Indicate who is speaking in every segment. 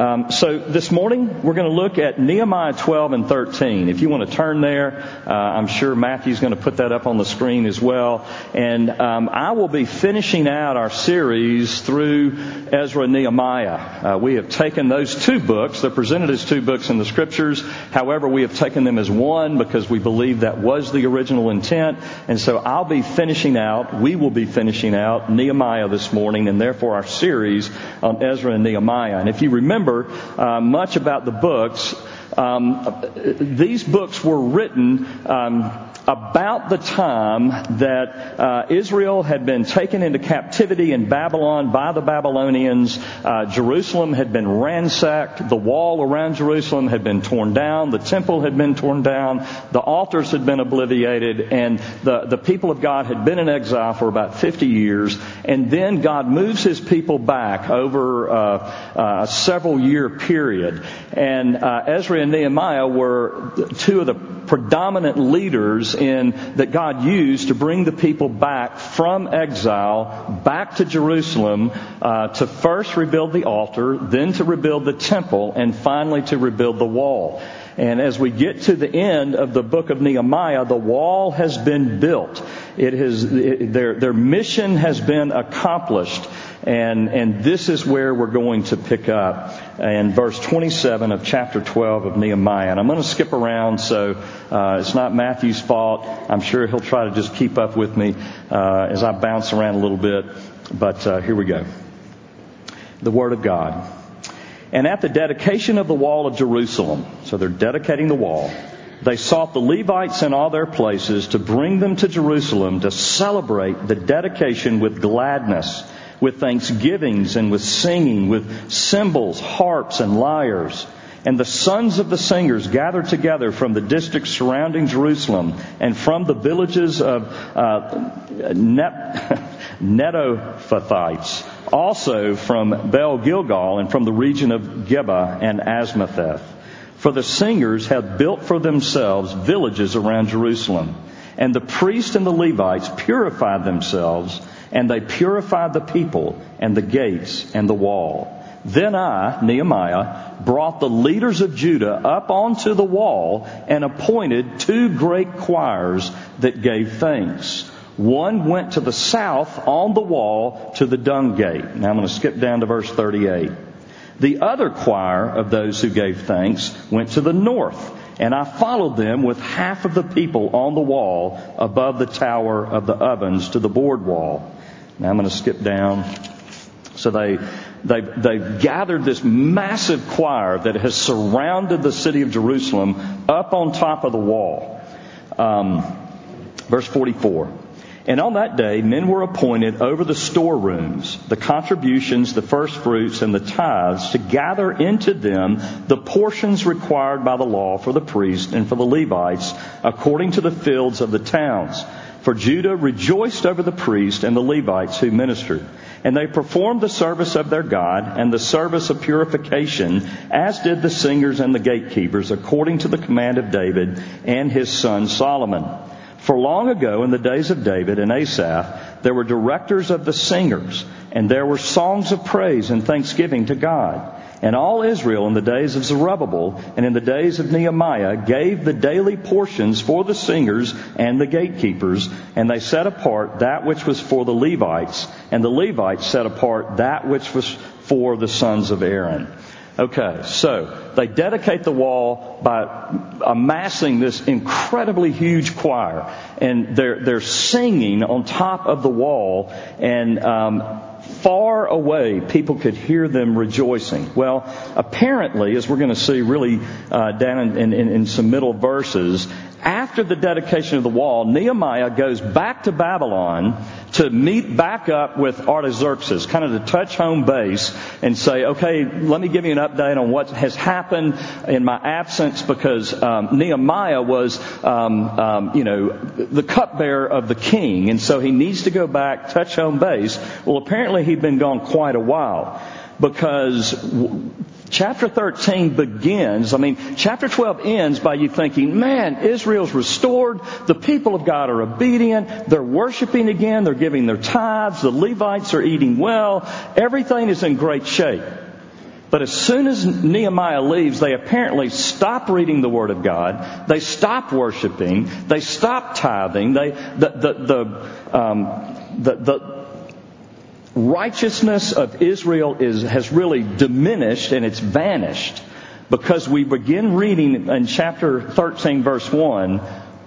Speaker 1: Um, so this morning we're going to look at Nehemiah 12 and 13. If you want to turn there, uh, I'm sure Matthew's going to put that up on the screen as well. And um, I will be finishing out our series through Ezra and Nehemiah. Uh, we have taken those two books; they're presented as two books in the scriptures. However, we have taken them as one because we believe that was the original intent. And so I'll be finishing out. We will be finishing out Nehemiah this morning, and therefore our series on Ezra and Nehemiah. And if you remember remember uh, much about the books, um, these books were written um, about the time that uh, Israel had been taken into captivity in Babylon by the Babylonians. Uh, Jerusalem had been ransacked. The wall around Jerusalem had been torn down. The temple had been torn down. The altars had been obliterated. And the, the people of God had been in exile for about 50 years. And then God moves his people back over uh, uh a several year period. And uh, Ezra and Nehemiah were two of the predominant leaders in that God used to bring the people back from exile back to Jerusalem uh, to first rebuild the altar, then to rebuild the temple, and finally to rebuild the wall. And as we get to the end of the book of Nehemiah, the wall has been built. It has, it, their, their mission has been accomplished. And, and this is where we're going to pick up in verse 27 of chapter 12 of Nehemiah. And I'm going to skip around, so uh, it's not Matthew's fault. I'm sure he'll try to just keep up with me uh, as I bounce around a little bit. But uh, here we go. The Word of God. And at the dedication of the wall of Jerusalem, so they're dedicating the wall, they sought the Levites in all their places to bring them to Jerusalem to celebrate the dedication with gladness with thanksgivings and with singing, with cymbals, harps, and lyres. And the sons of the singers gathered together from the districts surrounding Jerusalem and from the villages of uh, Net- Netophathites, also from Bel Gilgal and from the region of Geba and Azmaveth. For the singers had built for themselves villages around Jerusalem. And the priests and the Levites purified themselves and they purified the people and the gates and the wall. Then I, Nehemiah, brought the leaders of Judah up onto the wall and appointed two great choirs that gave thanks. One went to the south on the wall to the dung gate. Now I'm going to skip down to verse 38. The other choir of those who gave thanks went to the north, and I followed them with half of the people on the wall above the tower of the ovens to the broad wall. Now I'm going to skip down. So they, they, they've gathered this massive choir that has surrounded the city of Jerusalem up on top of the wall. Um, verse 44. And on that day, men were appointed over the storerooms, the contributions, the first fruits, and the tithes to gather into them the portions required by the law for the priests and for the Levites according to the fields of the towns for Judah rejoiced over the priests and the Levites who ministered. And they performed the service of their God and the service of purification, as did the singers and the gatekeepers, according to the command of David and his son Solomon. For long ago, in the days of David and Asaph, there were directors of the singers, and there were songs of praise and thanksgiving to God. And all Israel in the days of Zerubbabel and in the days of Nehemiah gave the daily portions for the singers and the gatekeepers, and they set apart that which was for the Levites, and the Levites set apart that which was for the sons of Aaron. Okay, so they dedicate the wall by amassing this incredibly huge choir, and they're they're singing on top of the wall, and um, far away, people could hear them rejoicing. Well, apparently, as we're going to see really uh, down in, in, in some middle verses, after the dedication of the wall, Nehemiah goes back to Babylon to meet back up with Artaxerxes, kind of to touch home base and say, okay, let me give you an update on what has happened in my absence because um, Nehemiah was, um, um, you know, the cupbearer of the king, and so he needs to go back, touch home base. Well, apparently he'd been gone quite a while because chapter 13 begins, I mean, chapter 12 ends by you thinking, man, Israel's restored. The people of God are obedient. They're worshiping again. They're giving their tithes. The Levites are eating well. Everything is in great shape. But as soon as Nehemiah leaves, they apparently stop reading the Word of God. They stop worshiping. They stop tithing. They, the, the, the, um, the, the righteousness of Israel is, has really diminished and it's vanished because we begin reading in chapter 13 verse 1,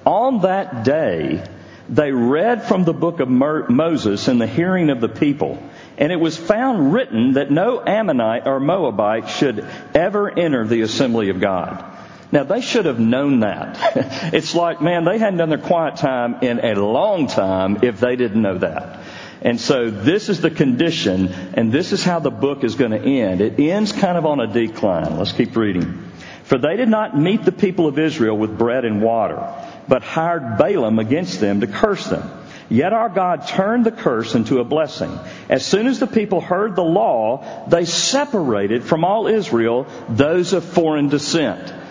Speaker 1: on that day, they read from the book of Moses in the hearing of the people. And it was found written that no Ammonite or Moabite should ever enter the assembly of God. Now they should have known that. it's like, man, they hadn't done their quiet time in a long time if they didn't know that. And so this is the condition, and this is how the book is going to end. It ends kind of on a decline. Let's keep reading. For they did not meet the people of Israel with bread and water, but hired Balaam against them to curse them. Yet our God turned the curse into a blessing. As soon as the people heard the law, they separated from all Israel those of foreign descent.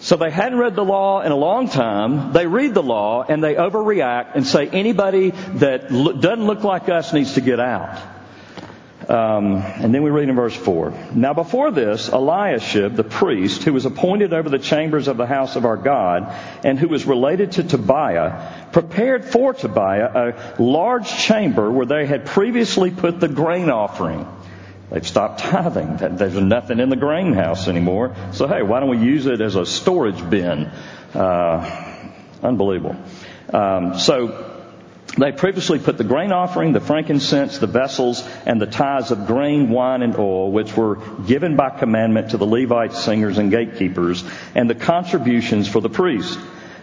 Speaker 1: So they hadn't read the law in a long time. They read the law and they overreact and say anybody that doesn't look like us needs to get out. Um, and then we read in verse 4. Now before this, Eliashib, the priest, who was appointed over the chambers of the house of our God, and who was related to Tobiah, prepared for Tobiah a large chamber where they had previously put the grain offering. They've stopped tithing. There's nothing in the grain house anymore. So hey, why don't we use it as a storage bin? Uh, unbelievable. Um, so they previously put the grain offering, the frankincense, the vessels, and the tithes of grain, wine, and oil, which were given by commandment to the Levites, singers, and gatekeepers, and the contributions for the priests.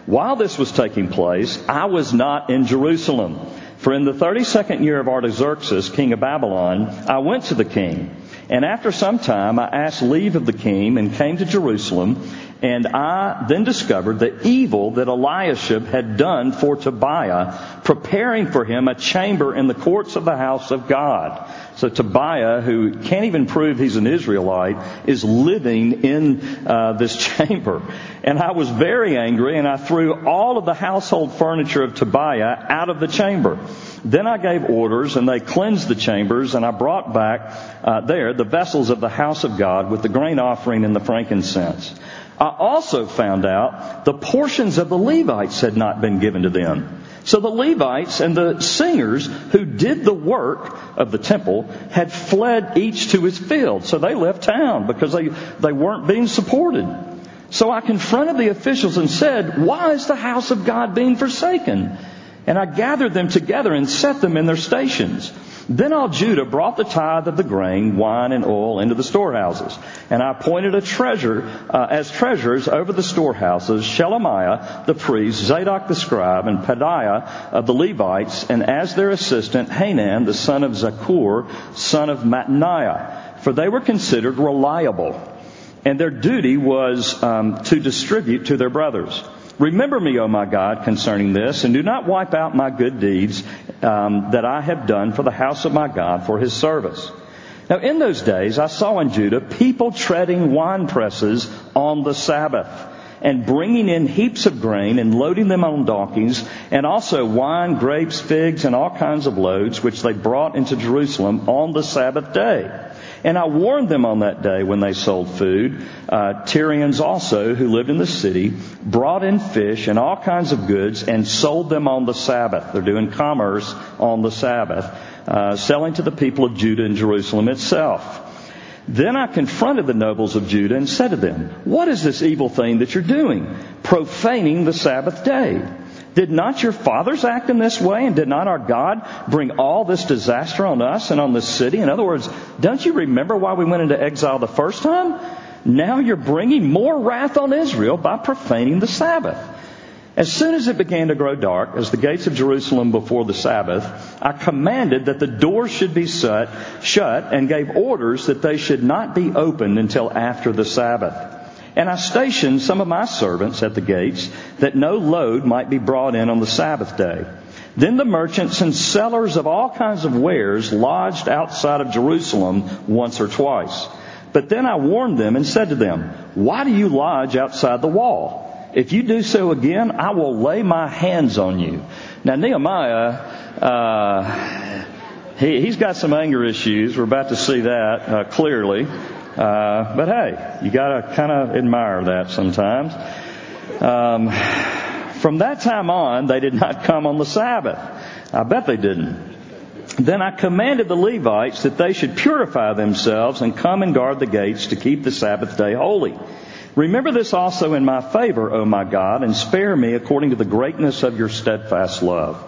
Speaker 1: While this was taking place, I was not in Jerusalem. For in the 32nd year of Artaxerxes, king of Babylon, I went to the king. And after some time, I asked leave of the king and came to Jerusalem. And I then discovered the evil that Eliashib had done for Tobiah, preparing for him a chamber in the courts of the house of God. So Tobiah, who can't even prove he's an Israelite, is living in uh, this chamber. And I was very angry, and I threw all of the household furniture of Tobiah out of the chamber. Then I gave orders, and they cleansed the chambers, and I brought back uh, there the vessels of the house of God with the grain offering and the frankincense. I also found out the portions of the Levites had not been given to them. So the Levites and the singers who did the work of the temple had fled each to his field. So they left town because they, they weren't being supported. So I confronted the officials and said, why is the house of God being forsaken? And I gathered them together and set them in their stations. Then all Judah brought the tithe of the grain, wine, and oil into the storehouses. And I appointed a treasure, uh, as treasurers over the storehouses, Shelemiah the priest, Zadok the scribe, and Pedaiah of the Levites, and as their assistant, Hanan the son of Zaccur, son of Mattaniah. For they were considered reliable. And their duty was um, to distribute to their brothers. Remember me, O my God, concerning this, and do not wipe out my good deeds um, that I have done for the house of my God for his service. Now, in those days, I saw in Judah people treading wine presses on the Sabbath and bringing in heaps of grain and loading them on donkeys, and also wine, grapes, figs, and all kinds of loads, which they brought into Jerusalem on the Sabbath day. And I warned them on that day when they sold food. Uh, Tyrians also, who lived in the city, brought in fish and all kinds of goods and sold them on the Sabbath. They're doing commerce on the Sabbath, uh, selling to the people of Judah and Jerusalem itself. Then I confronted the nobles of Judah and said to them, What is this evil thing that you're doing? Profaning the Sabbath day. Did not your fathers act in this way? And did not our God bring all this disaster on us and on this city? In other words, don't you remember why we went into exile the first time? Now you're bringing more wrath on Israel by profaning the Sabbath. As soon as it began to grow dark, as the gates of Jerusalem before the Sabbath, I commanded that the doors should be shut, shut and gave orders that they should not be opened until after the Sabbath. And I stationed some of my servants at the gates that no load might be brought in on the Sabbath day. Then the merchants and sellers of all kinds of wares lodged outside of Jerusalem once or twice. But then I warned them and said to them, Why do you lodge outside the wall? If you do so again, I will lay my hands on you. Now Nehemiah, uh, he, has got some anger issues. We're about to see that uh, clearly. Uh, but hey, you gotta kind of admire that sometimes. Um, from that time on, they did not come on the Sabbath. I bet they didn't. Then I commanded the Levites that they should purify themselves and come and guard the gates to keep the Sabbath day holy. Remember this also in my favor, O my God, and spare me according to the greatness of your steadfast love.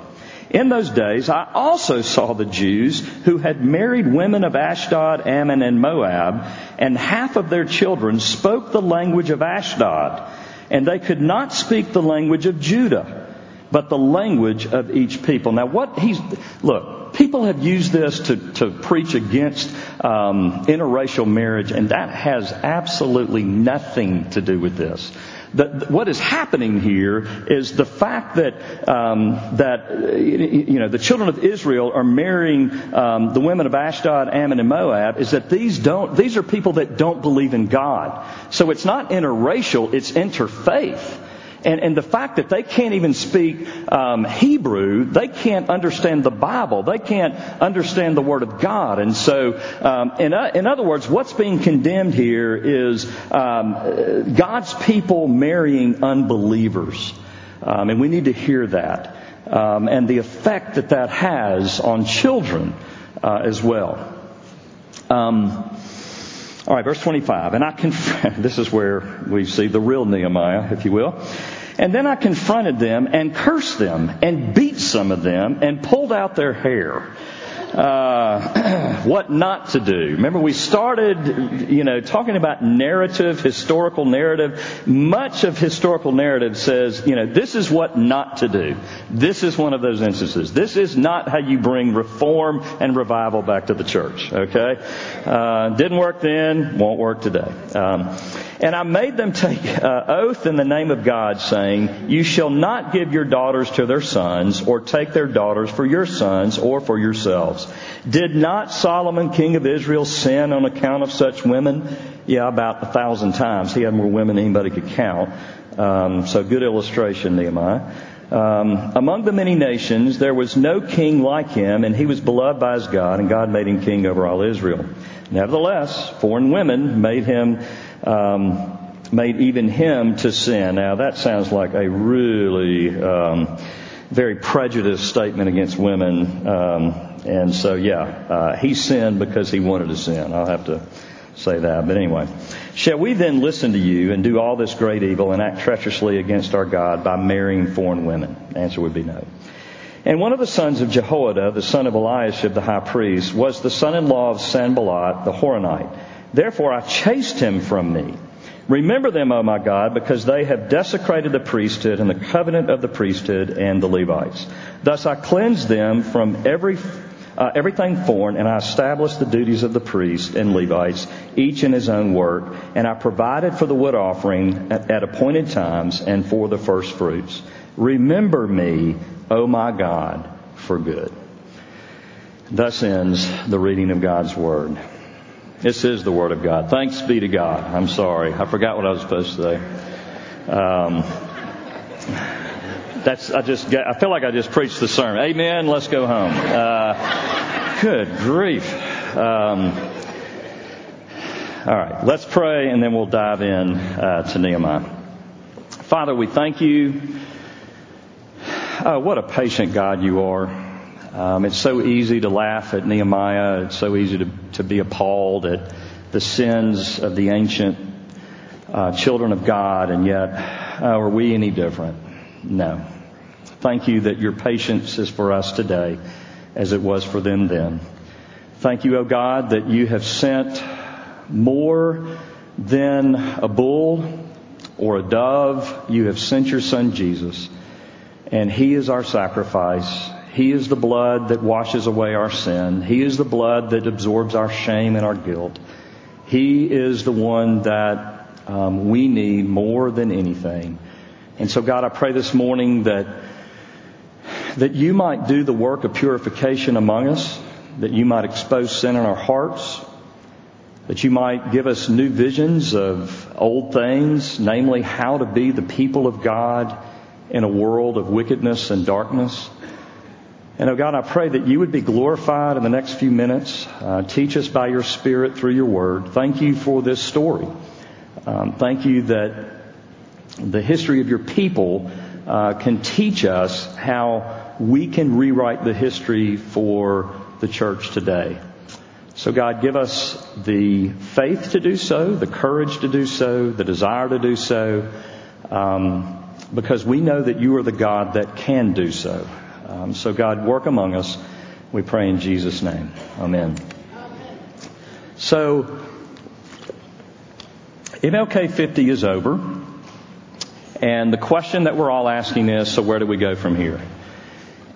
Speaker 1: In those days, I also saw the Jews who had married women of Ashdod, Ammon, and Moab, and half of their children spoke the language of Ashdod, and they could not speak the language of Judah, but the language of each people. Now what he's, look, people have used this to, to preach against um, interracial marriage, and that has absolutely nothing to do with this. What is happening here is the fact that um, that you know the children of Israel are marrying um, the women of Ashdod, Ammon, and Moab. Is that these don't these are people that don't believe in God. So it's not interracial; it's interfaith. And, and the fact that they can't even speak um, Hebrew, they can't understand the Bible, they can't understand the Word of God. And so, um, in, uh, in other words, what's being condemned here is um, God's people marrying unbelievers. Um, and we need to hear that. Um, and the effect that that has on children uh, as well. Um, all right, verse 25. And I conf- this is where we see the real Nehemiah, if you will. And then I confronted them and cursed them and beat some of them and pulled out their hair uh, what not to do. Remember, we started, you know, talking about narrative, historical narrative. Much of historical narrative says, you know, this is what not to do. This is one of those instances. This is not how you bring reform and revival back to the church. Okay, uh, didn't work then, won't work today. Um, and I made them take uh, oath in the name of God, saying, You shall not give your daughters to their sons, or take their daughters for your sons, or for yourselves. Did not Solomon, king of Israel, sin on account of such women? Yeah, about a thousand times. He had more women than anybody could count. Um, so good illustration, Nehemiah. Um, among the many nations, there was no king like him, and he was beloved by his God, and God made him king over all Israel. Nevertheless, foreign women made him um, made even him to sin. Now that sounds like a really um, very prejudiced statement against women. Um, and so, yeah, uh, he sinned because he wanted to sin. I'll have to say that. But anyway, shall we then listen to you and do all this great evil and act treacherously against our God by marrying foreign women? The answer would be no. And one of the sons of Jehoiada, the son of Eliashib the high priest, was the son-in-law of Sanballat the Horonite. Therefore I chased him from me. Remember them, O my God, because they have desecrated the priesthood and the covenant of the priesthood and the Levites. Thus I cleansed them from every uh, everything foreign, and I established the duties of the priests and Levites, each in his own work, and I provided for the wood offering at, at appointed times and for the first fruits. Remember me, O my God, for good. Thus ends the reading of God's Word. This is the Word of God. Thanks be to God. I'm sorry. I forgot what I was supposed to say. Um, that's, I just, I feel like I just preached the sermon. Amen. Let's go home. Uh, good grief. Um, all right. Let's pray and then we'll dive in uh, to Nehemiah. Father, we thank you. Oh, what a patient God you are. Um, it's so easy to laugh at Nehemiah. It's so easy to, to be appalled at the sins of the ancient uh, children of God, and yet, uh, are we any different? No. Thank you that your patience is for us today as it was for them then. Thank you, O God, that you have sent more than a bull or a dove. You have sent your son Jesus, and he is our sacrifice. He is the blood that washes away our sin. He is the blood that absorbs our shame and our guilt. He is the one that um, we need more than anything. And so, God, I pray this morning that that you might do the work of purification among us, that you might expose sin in our hearts, that you might give us new visions of old things, namely how to be the people of God in a world of wickedness and darkness. And oh God, I pray that you would be glorified in the next few minutes. Uh, teach us by your Spirit through your word. Thank you for this story. Um, thank you that the history of your people uh, can teach us how we can rewrite the history for the church today. So God, give us the faith to do so, the courage to do so, the desire to do so, um, because we know that you are the God that can do so. Um, so, God, work among us. We pray in Jesus' name. Amen. So, MLK 50 is over. And the question that we're all asking is so, where do we go from here?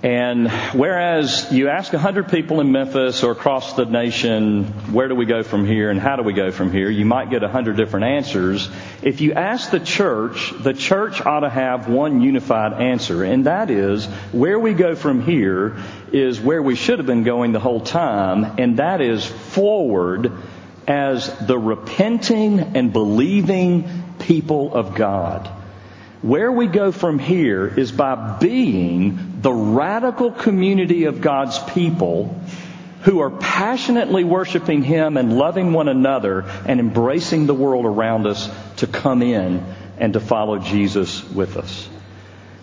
Speaker 1: And whereas you ask 100 people in Memphis or across the nation, where do we go from here and how do we go from here, you might get 100 different answers. If you ask the church, the church ought to have one unified answer, and that is where we go from here is where we should have been going the whole time, and that is forward as the repenting and believing people of God. Where we go from here is by being the radical community of God's people who are passionately worshiping Him and loving one another and embracing the world around us to come in and to follow Jesus with us.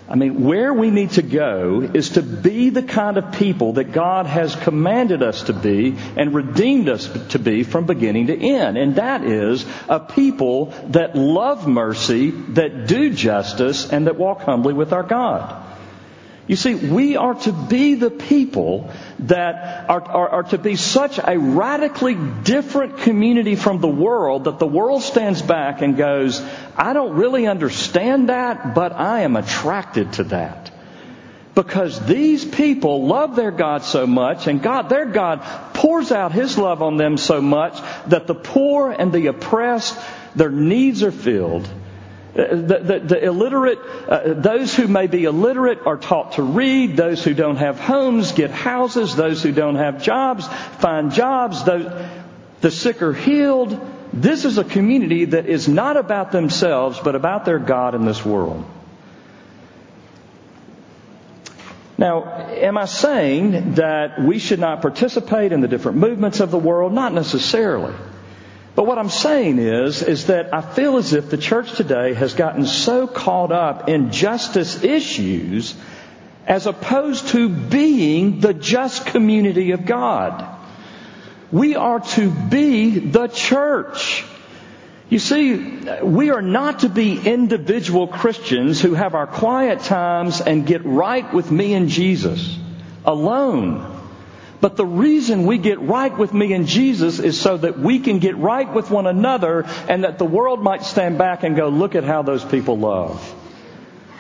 Speaker 1: I mean, where we need to go is to be the kind of people that God has commanded us to be and redeemed us to be from beginning to end. And that is a people that love mercy, that do justice, and that walk humbly with our God. You see, we are to be the people that are, are, are, to be such a radically different community from the world that the world stands back and goes, I don't really understand that, but I am attracted to that. Because these people love their God so much, and God, their God pours out His love on them so much that the poor and the oppressed, their needs are filled the, the, the illiterate, uh, those who may be illiterate are taught to read. Those who don't have homes get houses. Those who don't have jobs find jobs. Those, the sick are healed. This is a community that is not about themselves, but about their God in this world. Now, am I saying that we should not participate in the different movements of the world? Not necessarily. But what I'm saying is, is that I feel as if the church today has gotten so caught up in justice issues as opposed to being the just community of God. We are to be the church. You see, we are not to be individual Christians who have our quiet times and get right with me and Jesus alone. But the reason we get right with me and Jesus is so that we can get right with one another and that the world might stand back and go, look at how those people love.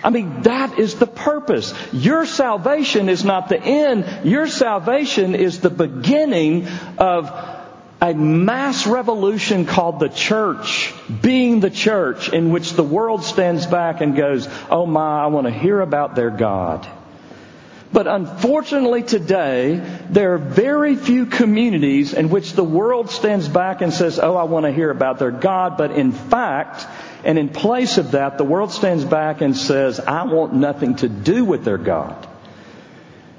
Speaker 1: I mean, that is the purpose. Your salvation is not the end. Your salvation is the beginning of a mass revolution called the church, being the church in which the world stands back and goes, oh my, I want to hear about their God. But unfortunately today, there are very few communities in which the world stands back and says, oh, I want to hear about their God. But in fact, and in place of that, the world stands back and says, I want nothing to do with their God.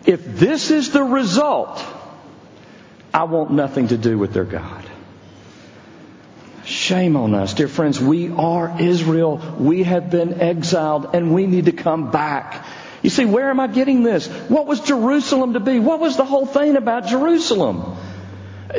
Speaker 1: If this is the result, I want nothing to do with their God. Shame on us, dear friends. We are Israel. We have been exiled and we need to come back. You see, where am I getting this? What was Jerusalem to be? What was the whole thing about Jerusalem?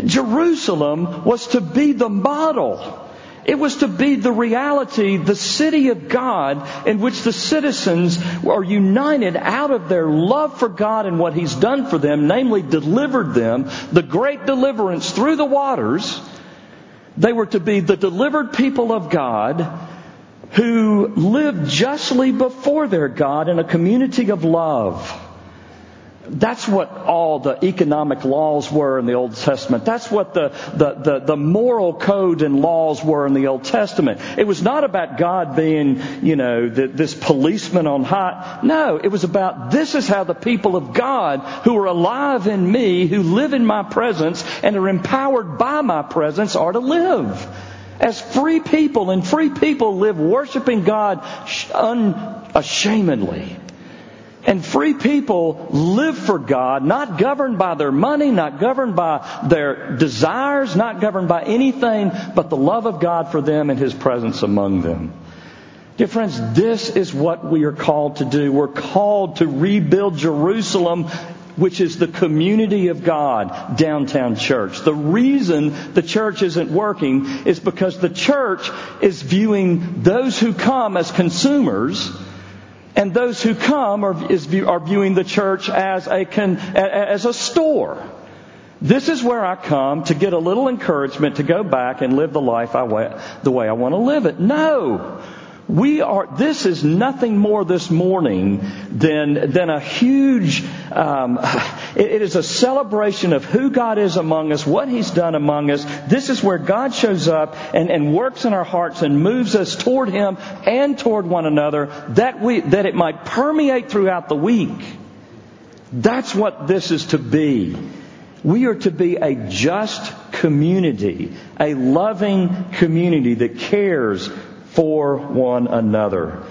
Speaker 1: Jerusalem was to be the model. It was to be the reality, the city of God in which the citizens are united out of their love for God and what He's done for them, namely delivered them, the great deliverance through the waters. They were to be the delivered people of God who lived justly before their God in a community of love. That's what all the economic laws were in the Old Testament. That's what the, the, the, the, moral code and laws were in the Old Testament. It was not about God being, you know, the, this policeman on high. No, it was about this is how the people of God who are alive in me, who live in my presence and are empowered by my presence are to live as free people, and free people live worshiping God unashamedly. And free people live for God, not governed by their money, not governed by their desires, not governed by anything but the love of God for them and His presence among them. Dear friends, this is what we are called to do. We're called to rebuild Jerusalem which is the community of God downtown church. The reason the church isn't working is because the church is viewing those who come as consumers and those who come are, is, are viewing the church as a, as a store. This is where I come to get a little encouragement to go back and live the life I, the way I want to live it. No. We are, this is nothing more this morning than, than a huge, um, it, it is a celebration of who God is among us, what He's done among us. This is where God shows up and, and works in our hearts and moves us toward Him and toward one another that we, that it might permeate throughout the week. That's what this is to be. We are to be a just community, a loving community that cares for one another.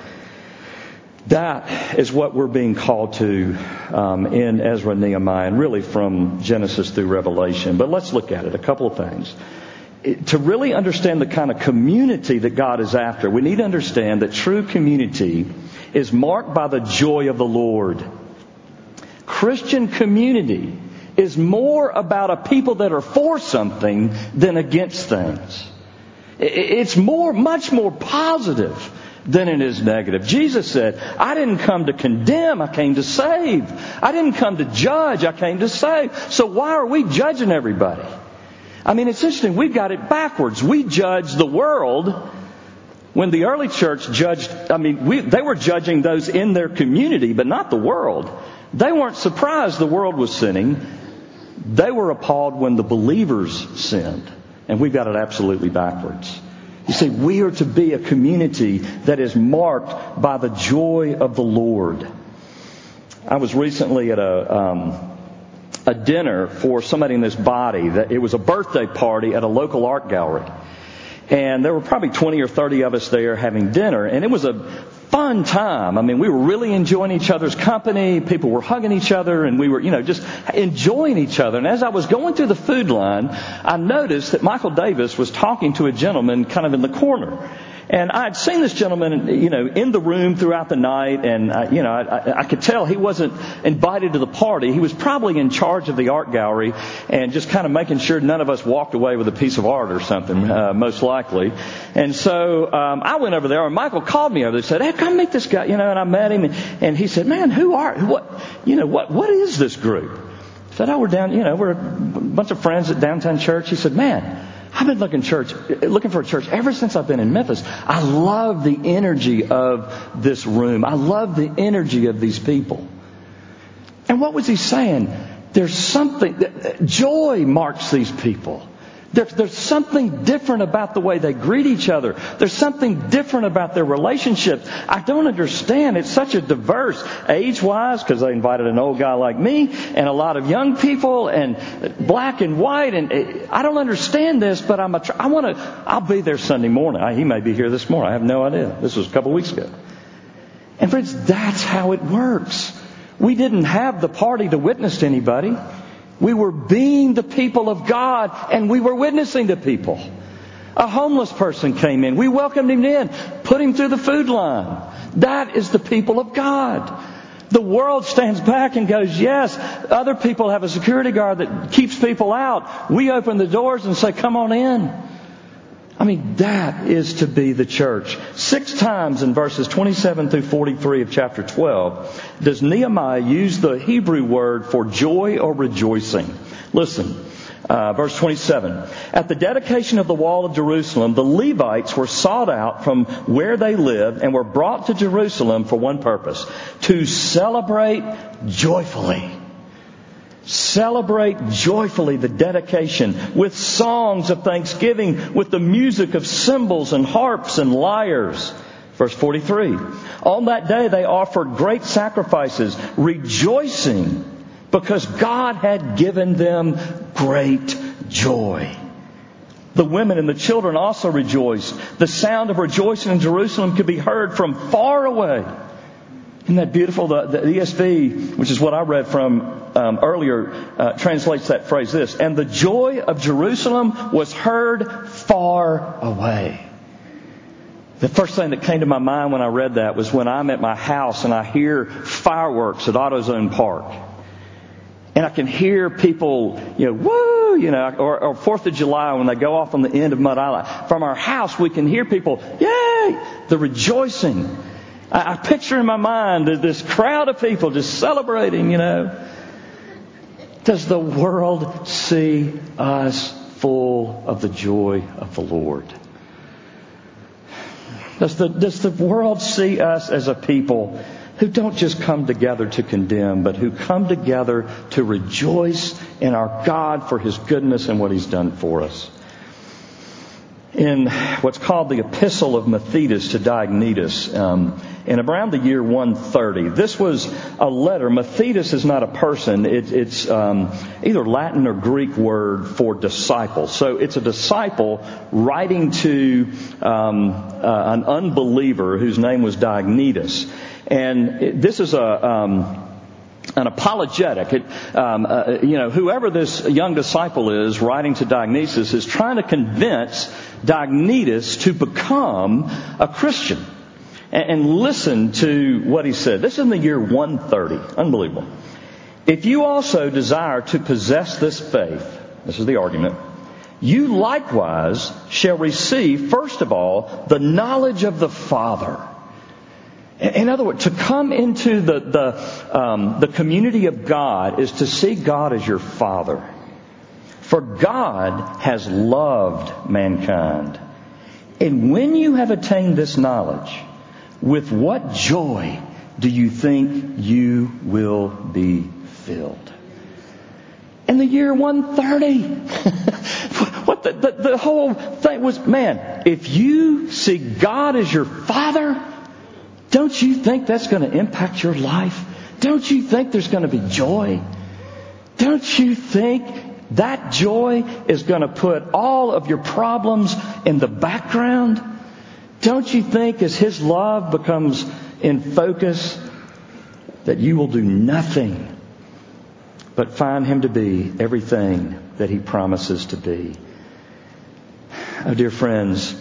Speaker 1: That is what we're being called to um, in Ezra and Nehemiah, and really from Genesis through Revelation. But let's look at it. A couple of things. It, to really understand the kind of community that God is after, we need to understand that true community is marked by the joy of the Lord. Christian community is more about a people that are for something than against things. It's more, much more positive than it is negative. Jesus said, I didn't come to condemn, I came to save. I didn't come to judge, I came to save. So why are we judging everybody? I mean, it's interesting, we've got it backwards. We judge the world when the early church judged, I mean, we, they were judging those in their community, but not the world. They weren't surprised the world was sinning. They were appalled when the believers sinned. And we've got it absolutely backwards. You see, we are to be a community that is marked by the joy of the Lord. I was recently at a, um, a dinner for somebody in this body. That it was a birthday party at a local art gallery. And there were probably 20 or 30 of us there having dinner. And it was a fun time. I mean, we were really enjoying each other's company. People were hugging each other and we were, you know, just enjoying each other. And as I was going through the food line, I noticed that Michael Davis was talking to a gentleman kind of in the corner. And I had seen this gentleman, you know, in the room throughout the night, and uh, you know, I, I could tell he wasn't invited to the party. He was probably in charge of the art gallery and just kind of making sure none of us walked away with a piece of art or something, uh, most likely. And so um, I went over there, and Michael called me over there and said, "Hey, come meet this guy," you know. And I met him, and, and he said, "Man, who are what? You know, what what is this group?" I said, "Oh, we're down. You know, we're a bunch of friends at downtown church." He said, "Man." I've been looking church, looking for a church ever since I've been in Memphis. I love the energy of this room. I love the energy of these people. And what was he saying? There's something, that joy marks these people. There's, there's something different about the way they greet each other. There's something different about their relationships. I don't understand. It's such a diverse, age-wise, because they invited an old guy like me, and a lot of young people, and black and white, and eh, I don't understand this, but I'm a, I want to, I'll be there Sunday morning. I, he may be here this morning. I have no idea. This was a couple weeks ago. And friends, that's how it works. We didn't have the party to witness to anybody. We were being the people of God and we were witnessing to people. A homeless person came in. We welcomed him in, put him through the food line. That is the people of God. The world stands back and goes, yes, other people have a security guard that keeps people out. We open the doors and say, come on in. I mean, that is to be the church. Six times in verses 27 through 43 of chapter 12 does Nehemiah use the Hebrew word for joy or rejoicing. Listen, uh, verse 27. At the dedication of the wall of Jerusalem, the Levites were sought out from where they lived and were brought to Jerusalem for one purpose, to celebrate joyfully Celebrate joyfully the dedication with songs of thanksgiving, with the music of cymbals and harps and lyres. Verse 43. On that day they offered great sacrifices, rejoicing because God had given them great joy. The women and the children also rejoiced. The sound of rejoicing in Jerusalem could be heard from far away. Isn't that beautiful? The, the ESV, which is what I read from um, earlier, uh, translates that phrase this. And the joy of Jerusalem was heard far away. The first thing that came to my mind when I read that was when I'm at my house and I hear fireworks at AutoZone Park. And I can hear people, you know, woo, you know, or, or Fourth of July when they go off on the end of Mud Island. From our house, we can hear people, yay, the rejoicing. I, I picture in my mind this crowd of people just celebrating, you know. Does the world see us full of the joy of the Lord? Does the, does the world see us as a people who don't just come together to condemn, but who come together to rejoice in our God for His goodness and what He's done for us? In what's called the Epistle of Mathetes to Diognetus um, in around the year 130. This was a letter. Mathetes is not a person. It, it's um, either Latin or Greek word for disciple. So it's a disciple writing to um, uh, an unbeliever whose name was Diognetus. And it, this is a um, an apologetic. It, um, uh, you know, whoever this young disciple is writing to Diognetus is trying to convince Diognetus to become a Christian. And, and listen to what he said. This is in the year 130. Unbelievable. If you also desire to possess this faith, this is the argument, you likewise shall receive, first of all, the knowledge of the Father. In other words, to come into the, the, um, the community of God is to see God as your Father. For God has loved mankind. And when you have attained this knowledge, with what joy do you think you will be filled? In the year 130. what the, the, the whole thing was, man, if you see God as your Father, don't you think that's going to impact your life? Don't you think there's going to be joy? Don't you think that joy is going to put all of your problems in the background? Don't you think as His love becomes in focus that you will do nothing but find Him to be everything that He promises to be? Oh, dear friends,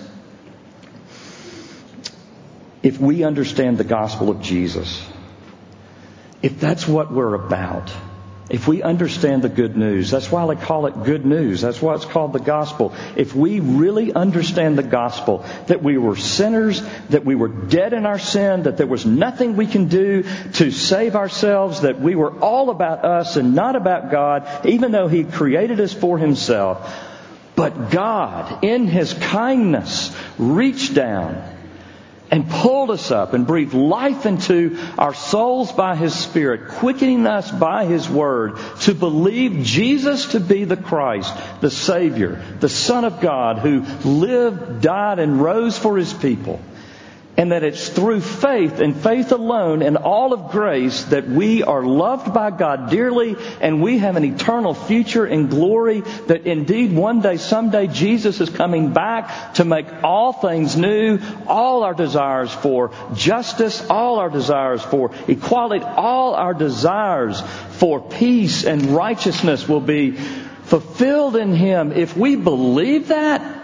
Speaker 1: if we understand the gospel of Jesus, if that's what we're about, if we understand the good news, that's why they call it good news. That's why it's called the gospel. If we really understand the gospel, that we were sinners, that we were dead in our sin, that there was nothing we can do to save ourselves, that we were all about us and not about God, even though He created us for Himself. But God, in His kindness, reached down and pulled us up and breathed life into our souls by His Spirit, quickening us by His Word to believe Jesus to be the Christ, the Savior, the Son of God who lived, died, and rose for His people and that it's through faith and faith alone and all of grace that we are loved by God dearly and we have an eternal future in glory that indeed one day, someday Jesus is coming back to make all things new, all our desires for justice, all our desires for equality, all our desires for peace and righteousness will be fulfilled in Him. If we believe that,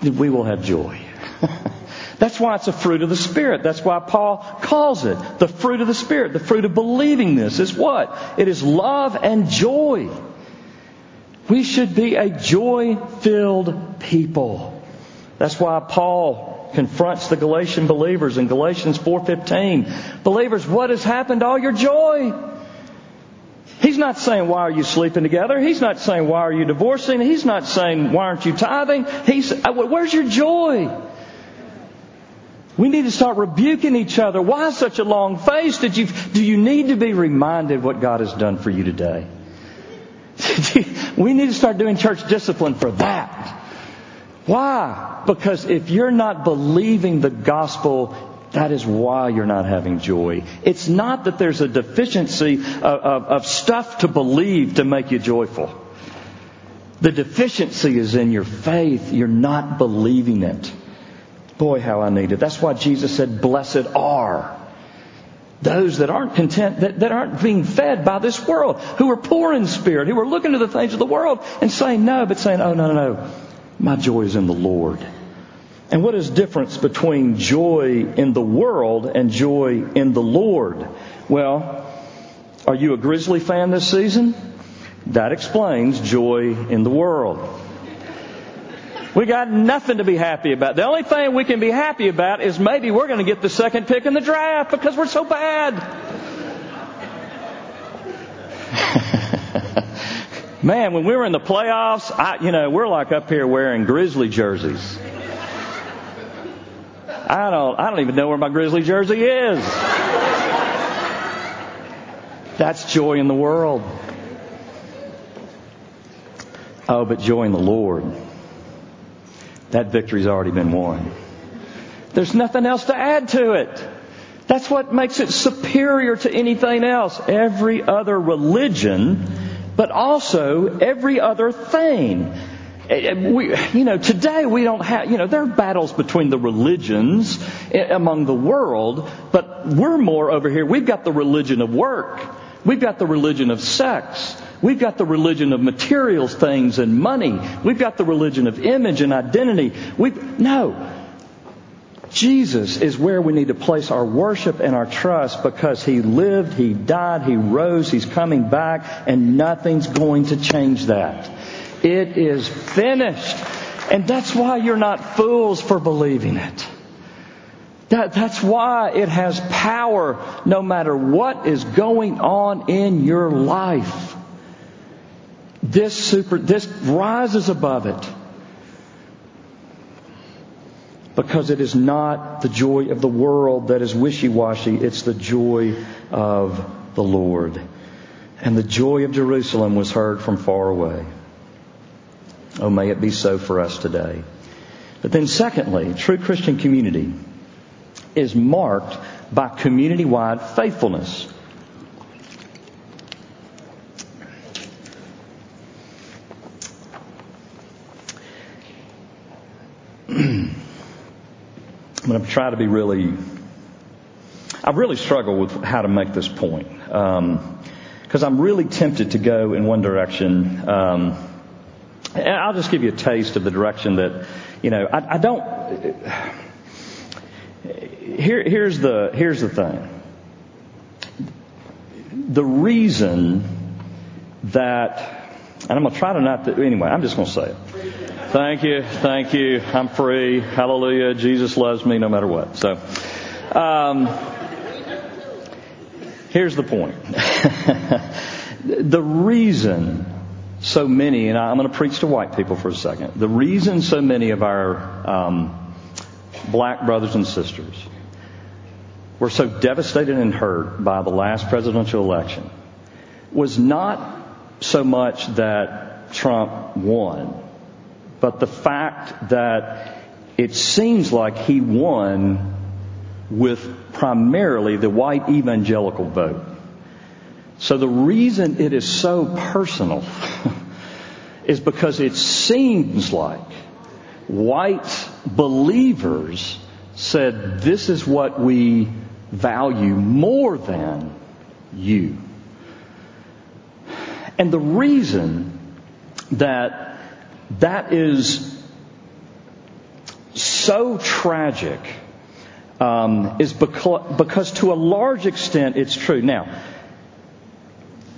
Speaker 1: we will have joy. That's why it's a fruit of the Spirit. That's why Paul calls it the fruit of the Spirit. The fruit of believing this is what? It is love and joy. We should be a joy filled people. That's why Paul confronts the Galatian believers in Galatians 4:15. Believers, what has happened to all your joy? He's not saying, why are you sleeping together? He's not saying, why are you divorcing? He's not saying, why aren't you tithing? He's, uh, where's your joy? We need to start rebuking each other. Why such a long face? Did you, do you need to be reminded what God has done for you today? we need to start doing church discipline for that. Why? Because if you're not believing the gospel, that is why you're not having joy. It's not that there's a deficiency of, of, of stuff to believe to make you joyful. The deficiency is in your faith. You're not believing it. Boy, how I need it. That's why Jesus said, blessed are those that aren't content, that, that aren't being fed by this world, who are poor in spirit, who are looking to the things of the world and saying no, but saying, oh, no, no, no. My joy is in the Lord. And what is difference between joy in the world and joy in the Lord? Well, are you a Grizzly fan this season? That explains joy in the world. We got nothing to be happy about. The only thing we can be happy about is maybe we're going to get the second pick in the draft because we're so bad. Man, when we were in the playoffs, I, you know, we're like up here wearing Grizzly jerseys. I don't, I don't even know where my Grizzly jersey is. That's joy in the world. Oh, but joy in the Lord that victory's already been won. There's nothing else to add to it. That's what makes it superior to anything else. Every other religion, but also every other thing. Eh, eh, we, you know, today we don't have, you know, there are battles between the religions eh, among the world, but we're more over here. We've got the religion of work. We've got the religion of sex. We've got the religion of materials, things, and money. We've got the religion of image and identity. We've no. Jesus is where we need to place our worship and our trust because He lived, He died, He rose, He's coming back, and nothing's going to change that. It is finished. And that's why you're not fools for believing it. That, that's why it has power no matter what is going on in your life. This super, this rises above it. Because it is not the joy of the world that is wishy-washy. It's the joy of the Lord. And the joy of Jerusalem was heard from far away. Oh, may it be so for us today. But then secondly, true Christian community is marked by community-wide faithfulness. Going to try to be really. I really struggle with how to make this point because um, I'm really tempted to go in one direction. Um, and I'll just give you a taste of the direction that, you know, I, I don't. Here, here's the here's the thing. The reason that, and I'm going to try to not. To, anyway, I'm just going to say it. Thank you. Thank you. I'm free. Hallelujah. Jesus loves me no matter what. So, um, here's the point. the reason so many, and I'm going to preach to white people for a second. The reason so many of our um, black brothers and sisters were so devastated and hurt by the last presidential election was not so much that Trump won but the fact that it seems like he won with primarily the white evangelical vote. So the reason it is so personal is because it seems like white believers said, this is what we value more than you. And the reason that that is so tragic um, is because, because to a large extent it's true. Now,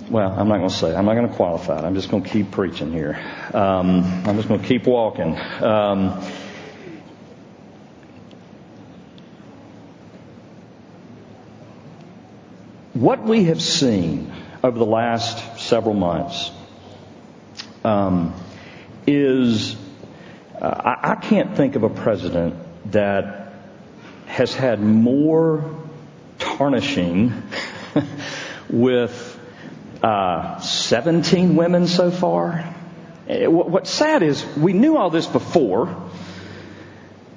Speaker 1: well, I'm not going to say. I'm not going to qualify it. I'm just going to keep preaching here. Um, I'm just going to keep walking. Um, what we have seen over the last several months um, is uh, I, can't think of a president that has had more tarnishing with uh, 17 women so far. Eh, what's sad is we knew all this before,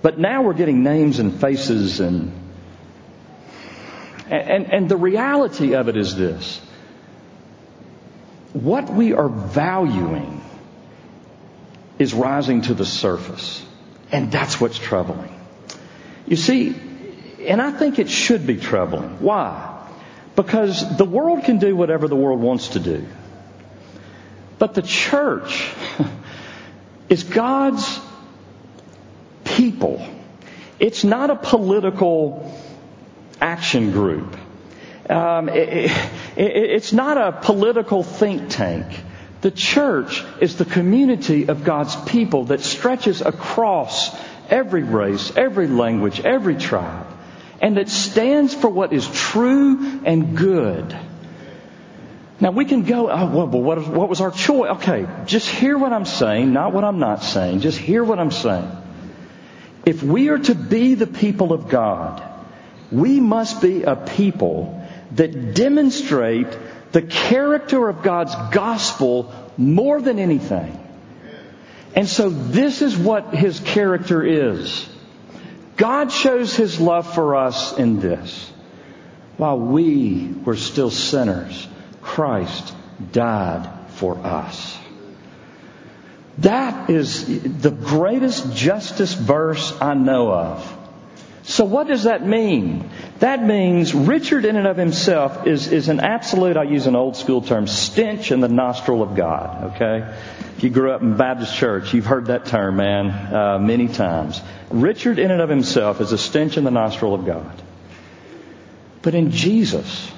Speaker 1: but now we're getting names and faces and and, and the reality of it is this. What we are valuing is rising to the surface. And that's what's troubling. You see, and I think it should be troubling. Why? Because the world can do whatever the world wants to do. But the church is God's people. It's not a political action group. Um, it, it, it's not a political think tank. The church is the community of God's people that stretches across every race, every language, every tribe, and that stands for what is true and good. Now we can go, oh, well, what, what was our choice? Okay, just hear what I'm saying, not what I'm not saying. Just hear what I'm saying. If we are to be the people of God, we must be a people that demonstrate the character of God's gospel more than anything. And so this is what His character is. God shows His love for us in this. While we were still sinners, Christ died for us. That is the greatest justice verse I know of. So what does that mean? That means Richard in and of himself is, is an absolute, I use an old school term, stench in the nostril of God, okay? If you grew up in Baptist church, you've heard that term, man, uh, many times. Richard in and of himself is a stench in the nostril of God. But in Jesus,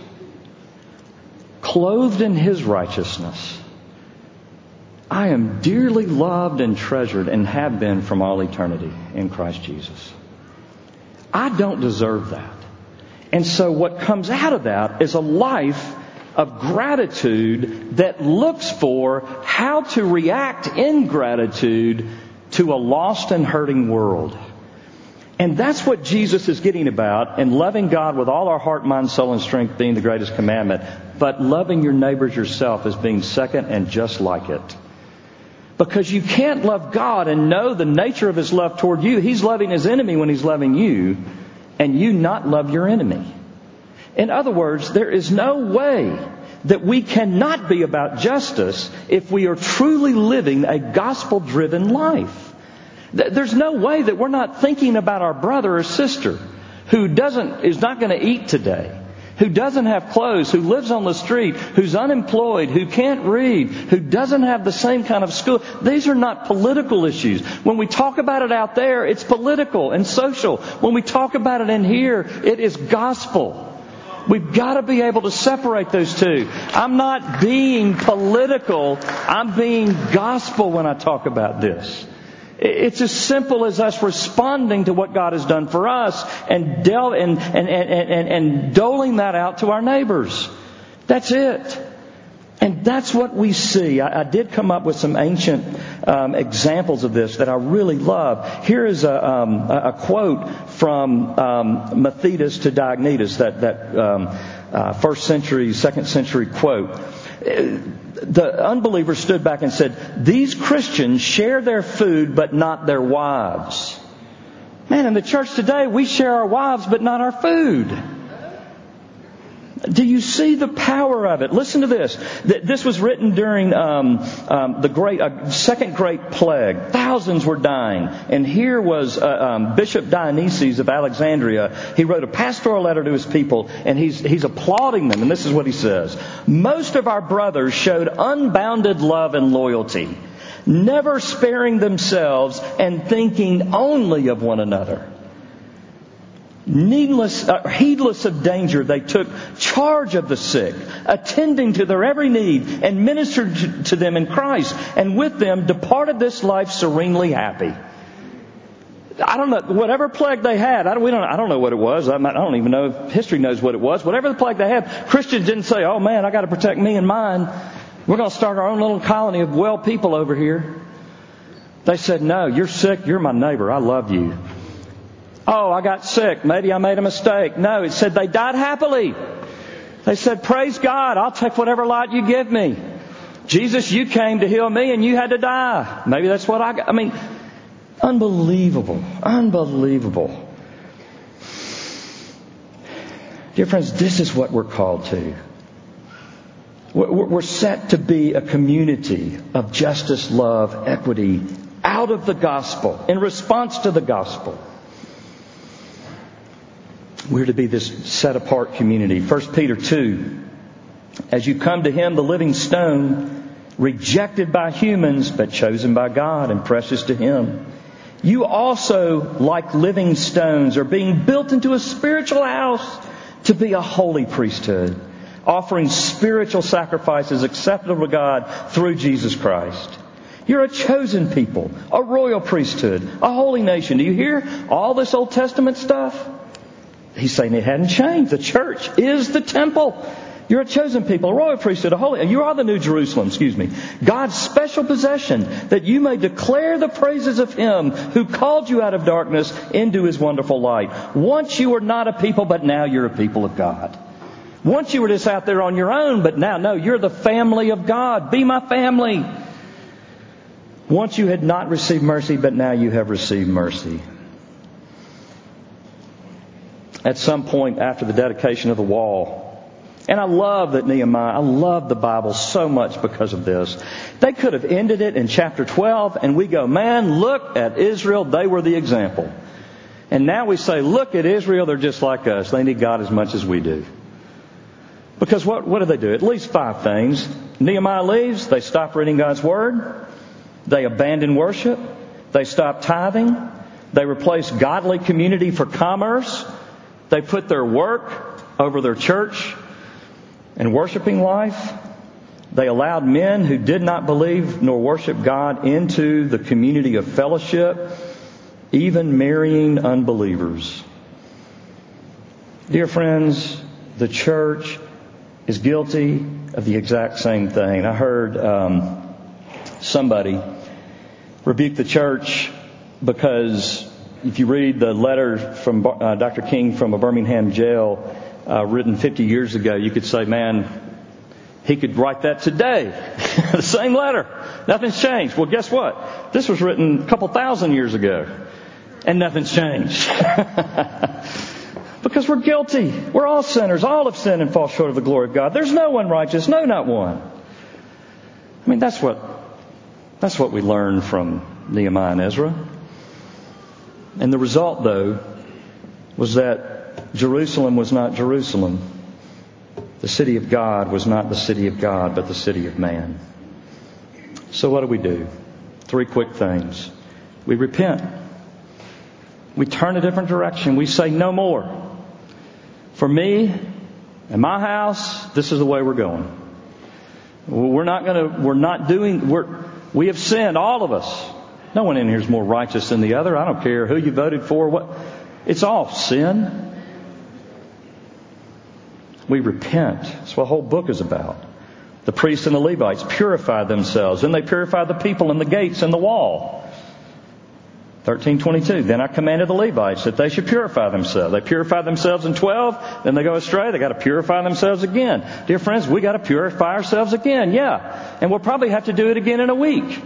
Speaker 1: clothed in His righteousness, I am dearly loved and treasured and have been from all eternity in Christ Jesus. I don't deserve that. And so what comes out of that is a life of gratitude that looks for how to react in gratitude to a lost and hurting world. And that's what Jesus is getting about and loving God with all our heart, mind, soul, and strength being the greatest commandment, but loving your neighbors yourself as being second and just like it. Because you can't love God and know the nature of His love toward you. He's loving His enemy when He's loving you, and you not love your enemy. In other words, there is no way that we cannot be about justice if we are truly living a gospel driven life. There's no way that we're not thinking about our brother or sister who doesn't, is not going to eat today who doesn't have clothes, who lives on the street, who's unemployed, who can't read, who doesn't have the same kind of school. These are not political issues. When we talk about it out there, it's political and social. When we talk about it in here, it is gospel. We've got to be able to separate those two. I'm not being political. I'm being gospel when I talk about this. It's as simple as us responding to what God has done for us and, del- and, and, and, and, doling that out to our neighbors. That's it. And that's what we see. I, I did come up with some ancient um, examples of this that I really love. Here is a, um, a quote from um, to Diognetus, that, that um, uh, first century, second century quote the unbelievers stood back and said, These Christians share their food but not their wives. Man, in the church today, we share our wives but not our food. Do you see the power of it? Listen to this. This was written during um, um, the great uh, second great plague. Thousands were dying, and here was uh, um, Bishop Dionysius of Alexandria. He wrote a pastoral letter to his people, and he's he's applauding them. And this is what he says: Most of our brothers showed unbounded love and loyalty, never sparing themselves and thinking only of one another needless, uh, heedless of danger, they took charge of the sick, attending to their every need, and ministered to, them in Christ, and with them departed this life serenely happy. I don't know, whatever plague they had, I don't, we don't, I don't know what it was. I, I don't even know if history knows what it was. Whatever the plague they had, Christians didn't say, oh man, I gotta protect me and mine. We're gonna start our own little colony of well people over here. They said, no, you're sick, you're my neighbor, I love you. Oh, I got sick. Maybe I made a mistake. No, it said they died happily. They said, praise God. I'll take whatever light you give me. Jesus, you came to heal me and you had to die. Maybe that's what I got. I mean, unbelievable. Unbelievable. Dear friends, this is what we're called to. We're set to be a community of justice, love, equity out of the gospel, in response to the gospel. We're to be this set apart community. 1 Peter 2. As you come to Him, the living stone, rejected by humans, but chosen by God and precious to Him. You also, like living stones, are being built into a spiritual house to be a holy priesthood, offering spiritual sacrifices acceptable to God through Jesus Christ. You're a chosen people, a royal priesthood, a holy nation. Do you hear all this Old Testament stuff? He's saying it hadn't changed. The church is the temple. You're a chosen people, a royal priesthood, a holy. You are the New Jerusalem, excuse me. God's special possession that you may declare the praises of Him who called you out of darkness into His wonderful light. Once you were not a people, but now you're a people of God. Once you were just out there on your own, but now, no, you're the family of God. Be my family. Once you had not received mercy, but now you have received mercy. At some point after the dedication of the wall, and I love that Nehemiah, I love the Bible so much because of this. They could have ended it in chapter 12 and we go, man, look at Israel. They were the example. And now we say, look at Israel. They're just like us. They need God as much as we do. Because what, what do they do? At least five things. Nehemiah leaves. They stop reading God's Word. They abandon worship. They stop tithing. They replace godly community for commerce. They put their work over their church and worshiping life. They allowed men who did not believe nor worship God into the community of fellowship, even marrying unbelievers. Dear friends, the church is guilty of the exact same thing. I heard um, somebody rebuke the church because if you read the letter from uh, Dr. King from a Birmingham jail uh, written 50 years ago, you could say, man, he could write that today. the same letter. Nothing's changed. Well, guess what? This was written a couple thousand years ago. And nothing's changed. because we're guilty. We're all sinners. All have sinned and fall short of the glory of God. There's no one righteous. No, not one. I mean, that's what, that's what we learn from Nehemiah and Ezra. And the result, though, was that Jerusalem was not Jerusalem. The city of God was not the city of God, but the city of man. So what do we do? Three quick things. We repent. We turn a different direction. We say no more. For me and my house, this is the way we're going. We're not going to, we're not doing, we're, we have sinned, all of us. No one in here is more righteous than the other. I don't care who you voted for, what, it's all sin. We repent. That's what the whole book is about. The priests and the Levites purified themselves, and they purified the people and the gates and the wall. 1322. Then I commanded the Levites that they should purify themselves. They purified themselves in 12, then they go astray. They got to purify themselves again. Dear friends, we got to purify ourselves again. Yeah. And we'll probably have to do it again in a week.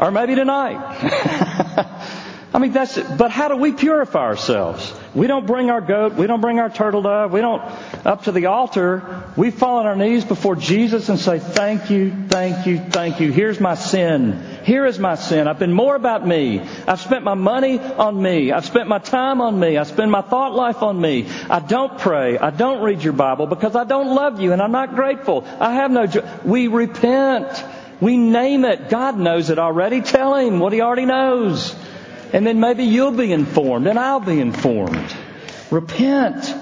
Speaker 1: Or maybe tonight. I mean, that's it. But how do we purify ourselves? We don't bring our goat. We don't bring our turtle dove. We don't up to the altar. We fall on our knees before Jesus and say, thank you, thank you, thank you. Here's my sin. Here is my sin. I've been more about me. I've spent my money on me. I've spent my time on me. I spend my thought life on me. I don't pray. I don't read your Bible because I don't love you and I'm not grateful. I have no joy. We repent. We name it. God knows it already. Tell Him what He already knows. And then maybe you'll be informed and I'll be informed. Repent.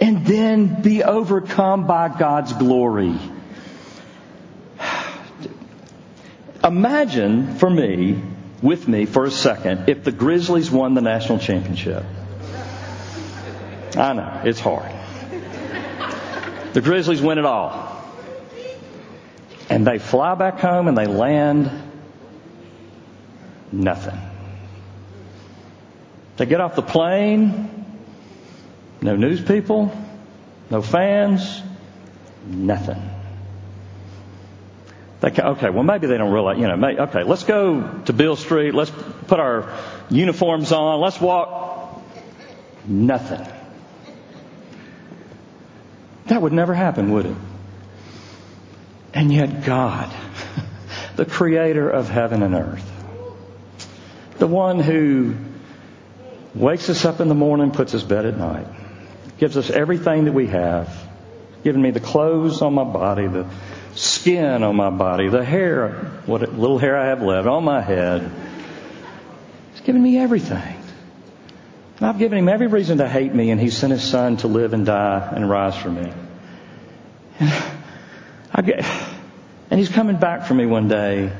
Speaker 1: And then be overcome by God's glory. Imagine for me, with me for a second, if the Grizzlies won the national championship. I know, it's hard. The Grizzlies win it all. And they fly back home and they land nothing. They get off the plane, no news people, no fans, nothing. They can, okay, well maybe they don't realize, you know, maybe, okay, let's go to Beale Street, let's put our uniforms on, let's walk. Nothing. That would never happen, would it? And yet God, the creator of heaven and earth, the one who wakes us up in the morning, puts us bed at night, gives us everything that we have, given me the clothes on my body, the skin on my body, the hair, what little hair I have left on my head. He's given me everything. And I've given him every reason to hate me, and he sent his son to live and die and rise for me. Get, and he's coming back for me one day,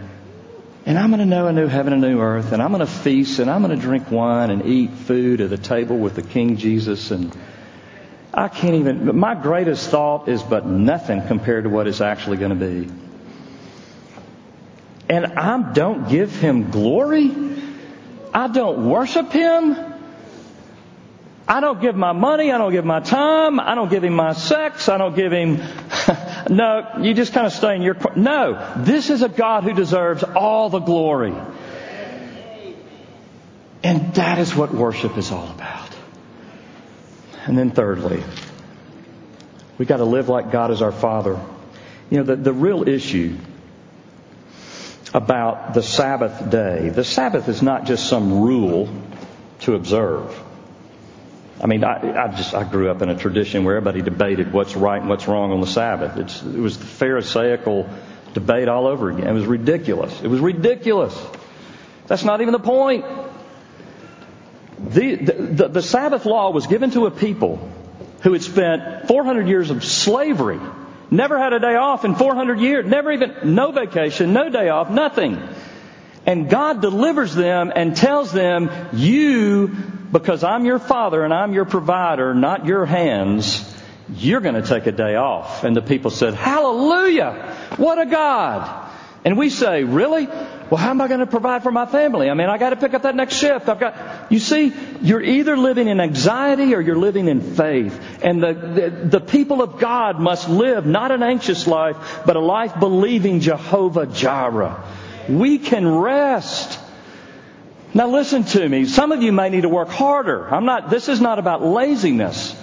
Speaker 1: and I'm going to know a new heaven and a new earth, and I'm going to feast, and I'm going to drink wine and eat food at the table with the King Jesus, and I can't even, my greatest thought is but nothing compared to what it's actually going to be. And I don't give him glory. I don't worship him. I don't give my money. I don't give my time. I don't give him my sex. I don't give him. no, you just kind of stay in your. No, this is a God who deserves all the glory. And that is what worship is all about. And then thirdly, we got to live like God is our Father. You know, the, the real issue about the Sabbath day, the Sabbath is not just some rule to observe. I mean, I, I just I grew up in a tradition where everybody debated what's right and what's wrong on the Sabbath. It's, it was the Pharisaical debate all over again. It was ridiculous. It was ridiculous. That's not even the point. The, the, the Sabbath law was given to a people who had spent 400 years of slavery, never had a day off in 400 years, never even, no vacation, no day off, nothing. And God delivers them and tells them, you because I'm your father and I'm your provider, not your hands, you're going to take a day off. And the people said, Hallelujah! What a God! And we say, Really? Well, how am I going to provide for my family? I mean, I got to pick up that next shift. I've got, you see, you're either living in anxiety or you're living in faith. And the, the, the people of God must live not an anxious life, but a life believing Jehovah Jireh. We can rest. Now listen to me. Some of you may need to work harder. I'm not, this is not about laziness.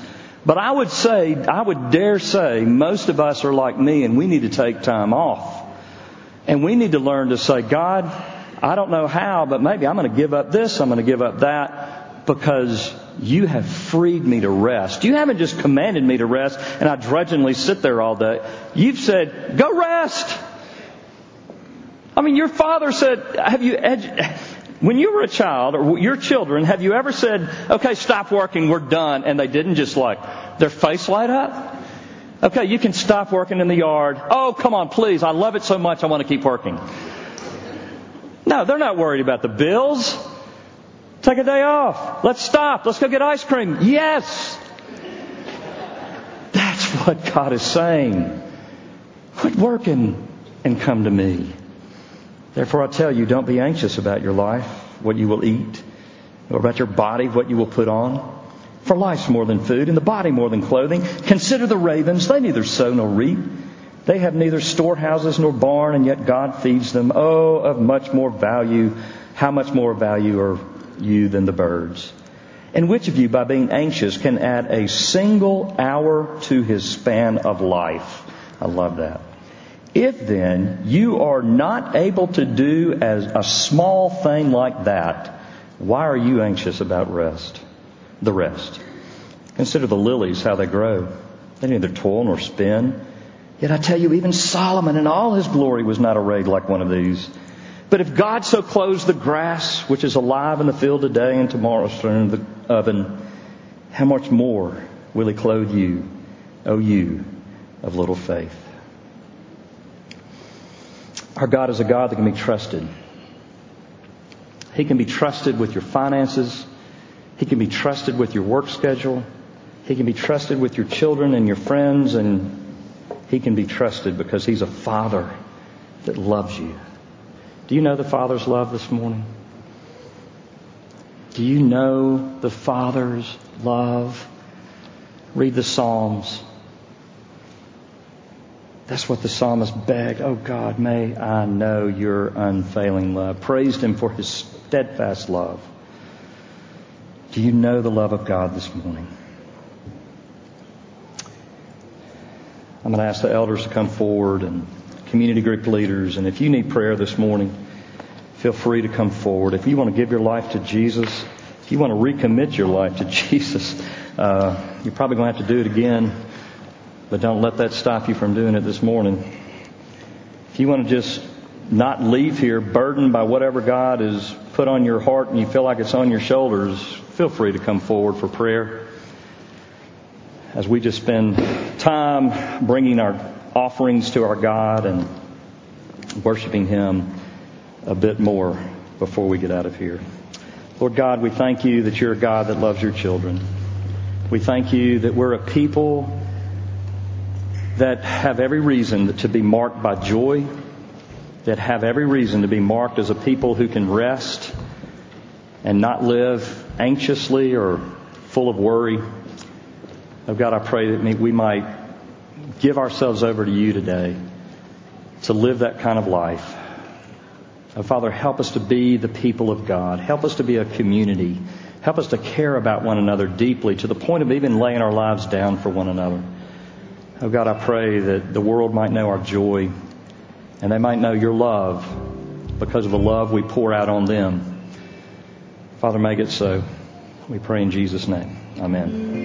Speaker 1: But I would say, I would dare say, most of us are like me and we need to take time off. And we need to learn to say, God, I don't know how, but maybe I'm going to give up this, I'm going to give up that, because you have freed me to rest. You haven't just commanded me to rest and I drudgingly sit there all day. You've said, go rest. I mean, your father said, have you, edu- when you were a child, or your children, have you ever said, okay, stop working, we're done, and they didn't just like, their face light up? Okay, you can stop working in the yard. Oh, come on, please, I love it so much, I want to keep working. No, they're not worried about the bills. Take a day off. Let's stop. Let's go get ice cream. Yes! That's what God is saying. Quit working and come to me. Therefore, I tell you, don't be anxious about your life, what you will eat, or about your body, what you will put on. For life's more than food, and the body more than clothing. Consider the ravens. They neither sow nor reap. They have neither storehouses nor barn, and yet God feeds them. Oh, of much more value. How much more value are you than the birds? And which of you, by being anxious, can add a single hour to his span of life? I love that. If then you are not able to do as a small thing like that, why are you anxious about rest? The rest. Consider the lilies, how they grow. They neither toil nor spin. Yet I tell you, even Solomon in all his glory was not arrayed like one of these. But if God so clothes the grass, which is alive in the field today and tomorrow thrown in the oven, how much more will he clothe you, O you of little faith? Our God is a God that can be trusted. He can be trusted with your finances. He can be trusted with your work schedule. He can be trusted with your children and your friends, and He can be trusted because He's a Father that loves you. Do you know the Father's love this morning? Do you know the Father's love? Read the Psalms. That's what the psalmist begged. Oh God, may I know your unfailing love. Praised him for his steadfast love. Do you know the love of God this morning? I'm going to ask the elders to come forward and community group leaders. And if you need prayer this morning, feel free to come forward. If you want to give your life to Jesus, if you want to recommit your life to Jesus, Uh, you're probably going to have to do it again, but don't let that stop you from doing it this morning. If you want to just not leave here burdened by whatever God has put on your heart and you feel like it's on your shoulders, feel free to come forward for prayer. As we just spend time bringing our offerings to our God and worshiping Him a bit more before we get out of here. Lord God, we thank you that you're a God that loves your children. We thank you that we're a people that have every reason to be marked by joy, that have every reason to be marked as a people who can rest and not live anxiously or full of worry. Oh God, I pray that we might give ourselves over to you today to live that kind of life. Oh, Father, help us to be the people of God. Help us to be a community. Help us to care about one another deeply to the point of even laying our lives down for one another. Oh God, I pray that the world might know our joy and they might know your love because of the love we pour out on them. Father, make it so. We pray in Jesus' name. Amen.